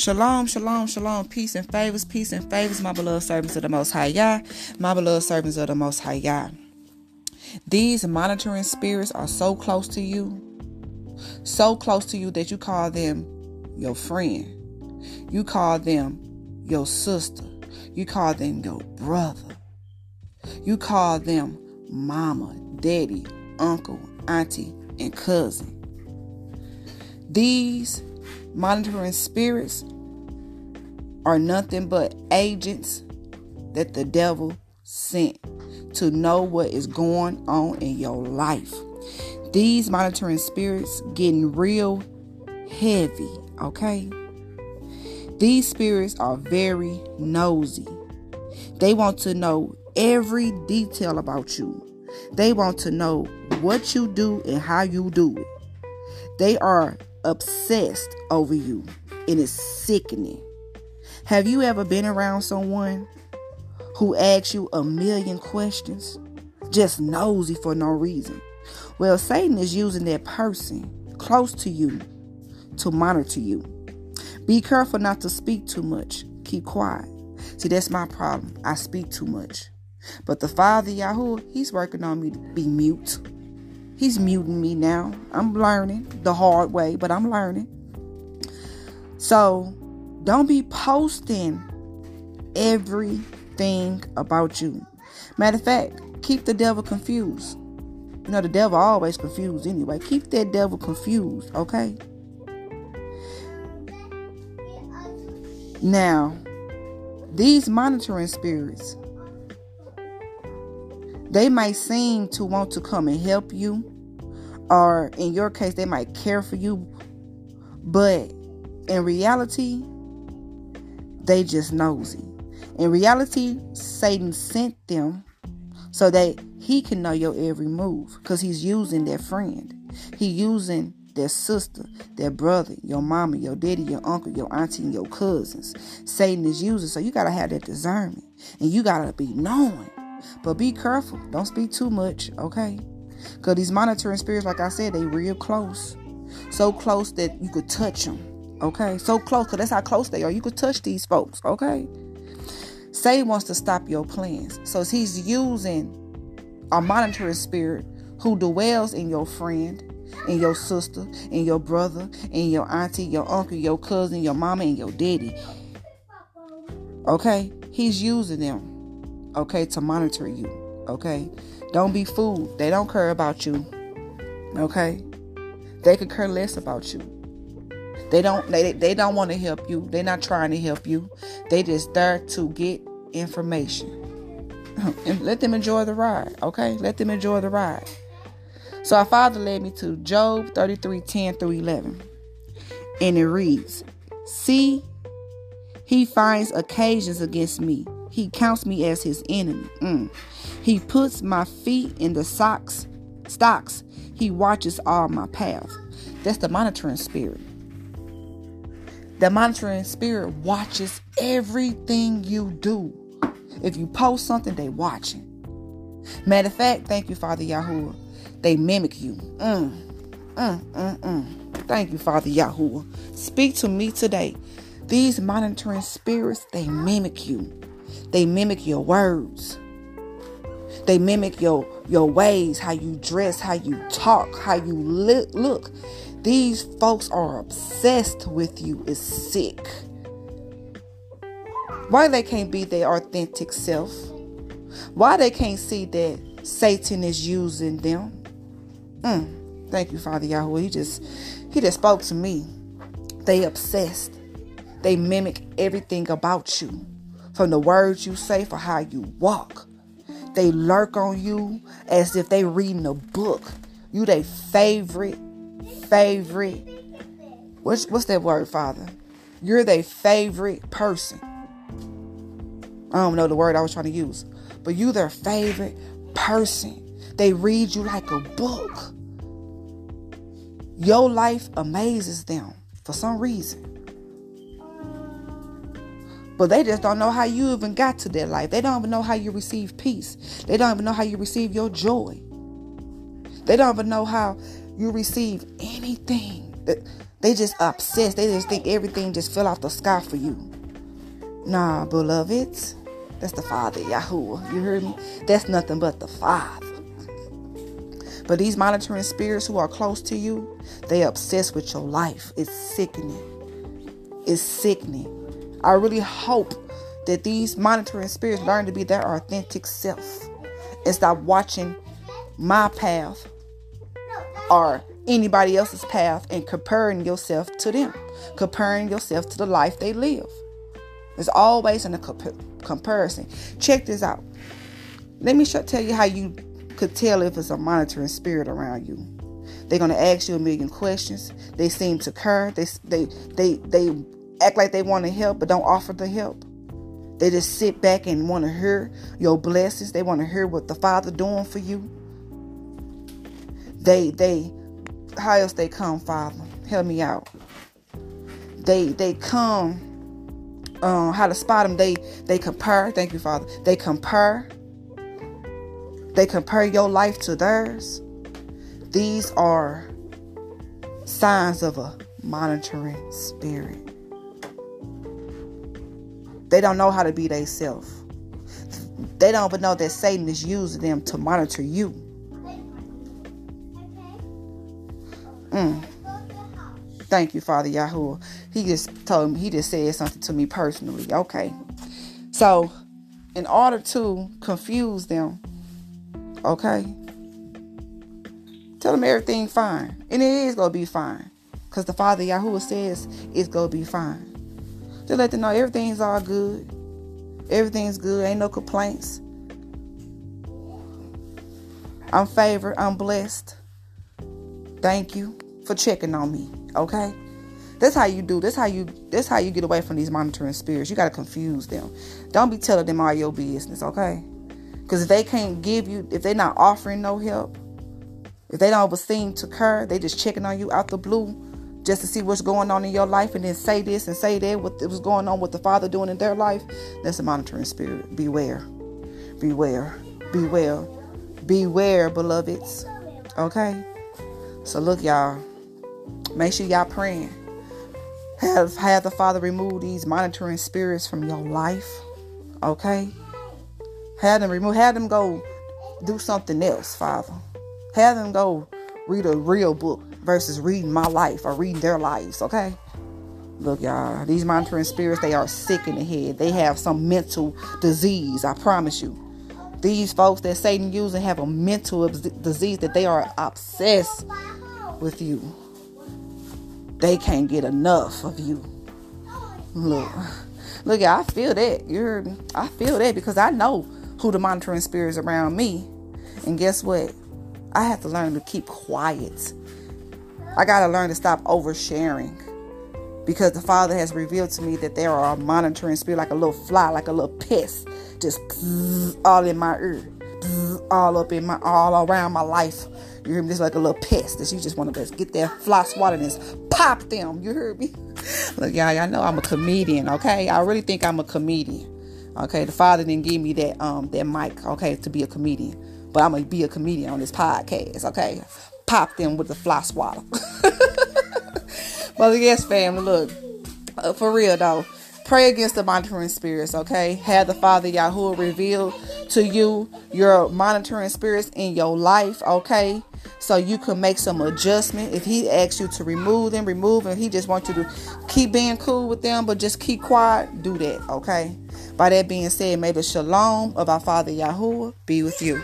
Shalom, shalom, shalom, peace and favors, peace and favors, my beloved servants of the Most High Yah, my beloved servants of the Most High Yah. These monitoring spirits are so close to you, so close to you that you call them your friend. You call them your sister. You call them your brother. You call them mama, daddy, uncle, auntie, and cousin. These monitoring spirits are nothing but agents that the devil sent to know what is going on in your life. These monitoring spirits getting real heavy, okay? These spirits are very nosy. They want to know every detail about you. They want to know what you do and how you do it. They are obsessed over you, and it's sickening. Have you ever been around someone who asks you a million questions, just nosy for no reason? Well, Satan is using that person close to you to monitor you. Be careful not to speak too much. Keep quiet. See, that's my problem. I speak too much. But the Father Yahuwah, He's working on me to be mute. He's muting me now. I'm learning the hard way, but I'm learning. So don't be posting everything about you. Matter of fact, keep the devil confused. You know, the devil always confused anyway. Keep that devil confused, okay? Now, these monitoring spirits, they might seem to want to come and help you, or in your case, they might care for you, but in reality, they just nosy. In reality, Satan sent them so that he can know your every move because he's using their friend. He using their sister, their brother, your mama, your daddy, your uncle, your auntie, and your cousins. Satan is using, so you gotta have that discernment and you gotta be knowing. But be careful, don't speak too much, okay? Because these monitoring spirits, like I said, they real close. So close that you could touch them, okay? So close, because that's how close they are. You could touch these folks, okay? Satan wants to stop your plans. So he's using a monitoring spirit who dwells in your friend, in your sister, in your brother, in your auntie, your uncle, your cousin, your mama, and your daddy. Okay? He's using them, okay, to monitor you. Okay? Don't be fooled. They don't care about you. Okay? They could care less about you. They don't they, they don't want to help you. They're not trying to help you. They just there to get information. And let them enjoy the ride. Okay? Let them enjoy the ride. So our father led me to Job 33 10 through 11. And it reads, See, he finds occasions against me. He counts me as his enemy. Mm. He puts my feet in the socks, stocks. He watches all my paths. That's the monitoring spirit. The monitoring spirit watches everything you do. If you post something, they watching. Matter of fact, thank you, Father Yahuwah. They mimic you. Mm, mm, mm, mm. Thank you, Father Yahuwah. Speak to me today. These monitoring spirits, they mimic you. They mimic your words. They mimic your your ways, how you dress, how you talk, how you li- look. These folks are obsessed with you. is sick. Why they can't be their authentic self? Why they can't see that Satan is using them? Mm, thank you, Father Yahweh. He just he just spoke to me. They obsessed. They mimic everything about you. From the words you say for how you walk. They lurk on you as if they reading a book. You their favorite, favorite. What's what's that word, Father? You're their favorite person. I don't know the word I was trying to use, but you their favorite person. They read you like a book. Your life amazes them for some reason. But they just don't know how you even got to their life. They don't even know how you receive peace. They don't even know how you receive your joy. They don't even know how you receive anything. That they just obsessed. They just think everything just fell off the sky for you. Nah, beloveds. That's the Father, Yahuwah. You heard me? That's nothing but the Father. But these monitoring spirits who are close to you, they obsessed with your life. It's sickening. It's sickening. I really hope that these monitoring spirits learn to be their authentic self and stop watching my path or anybody else's path and comparing yourself to them, comparing yourself to the life they live. It's always in a comp- comparison. Check this out. Let me tell you how you could tell if it's a monitoring spirit around you. They're gonna ask you a million questions. They seem to care. They they they they act like they want to help but don't offer the help. They just sit back and want to hear your blessings. They want to hear what the Father doing for you. They they how else they come, Father? Help me out. They they come. Um, how to spot them? They they compare. Thank you, Father. They compare. They compare your life to theirs. These are signs of a monitoring spirit. They don't know how to be they self. They don't even know that Satan is using them to monitor you. Mm. Thank you, Father Yahweh. He just told me, he just said something to me personally. Okay. So, in order to confuse them, okay, tell them everything fine. And it is going to be fine. Because the Father Yahweh says it's going to be fine. Just let them know everything's all good. Everything's good. Ain't no complaints. I'm favored. I'm blessed. Thank you for checking on me. Okay? That's how you do. That's how you that's how you get away from these monitoring spirits. You gotta confuse them. Don't be telling them all your business, okay? Because if they can't give you, if they're not offering no help, if they don't seem to care, they just checking on you out the blue just to see what's going on in your life and then say this and say that, what was going on with the Father doing in their life, that's a monitoring spirit. Beware. Beware. Beware. Beware, beloveds. Okay? So look, y'all. Make sure y'all praying. Have have the Father remove these monitoring spirits from your life. Okay? Have them remove have them go do something else, Father. Have them go read a real book versus reading my life or reading their lives, okay? Look, y'all, these monitoring spirits, they are sick in the head. They have some mental disease, I promise you. These folks that Satan using have a mental disease that they are obsessed with you. They can't get enough of you. Look, look, I feel that. You're. I feel that because I know who the monitoring spirits around me. And guess what? I have to learn to keep quiet. I got to learn to stop oversharing because the Father has revealed to me that there are a monitoring spirit like a little fly, like a little pest, just all in my ear, all up in my, all around my life. You hear me? Just like a little pest that you just want to get that fly swatter and pop them. You heard me? Look, y'all, y'all know I'm a comedian, okay? I really think I'm a comedian. Okay, the Father didn't give me that um that mic, okay, to be a comedian but I'm gonna be a comedian on this podcast, okay? Pop them with the fly swatter. well, yes, family, look, uh, for real though, pray against the monitoring spirits, okay? Have the Father Yahuwah reveal to you your monitoring spirits in your life, okay? So you can make some adjustment. If he asks you to remove them, remove them. He just wants you to keep being cool with them, but just keep quiet. Do that, okay? By that being said, may the shalom of our Father Yahuwah be with you.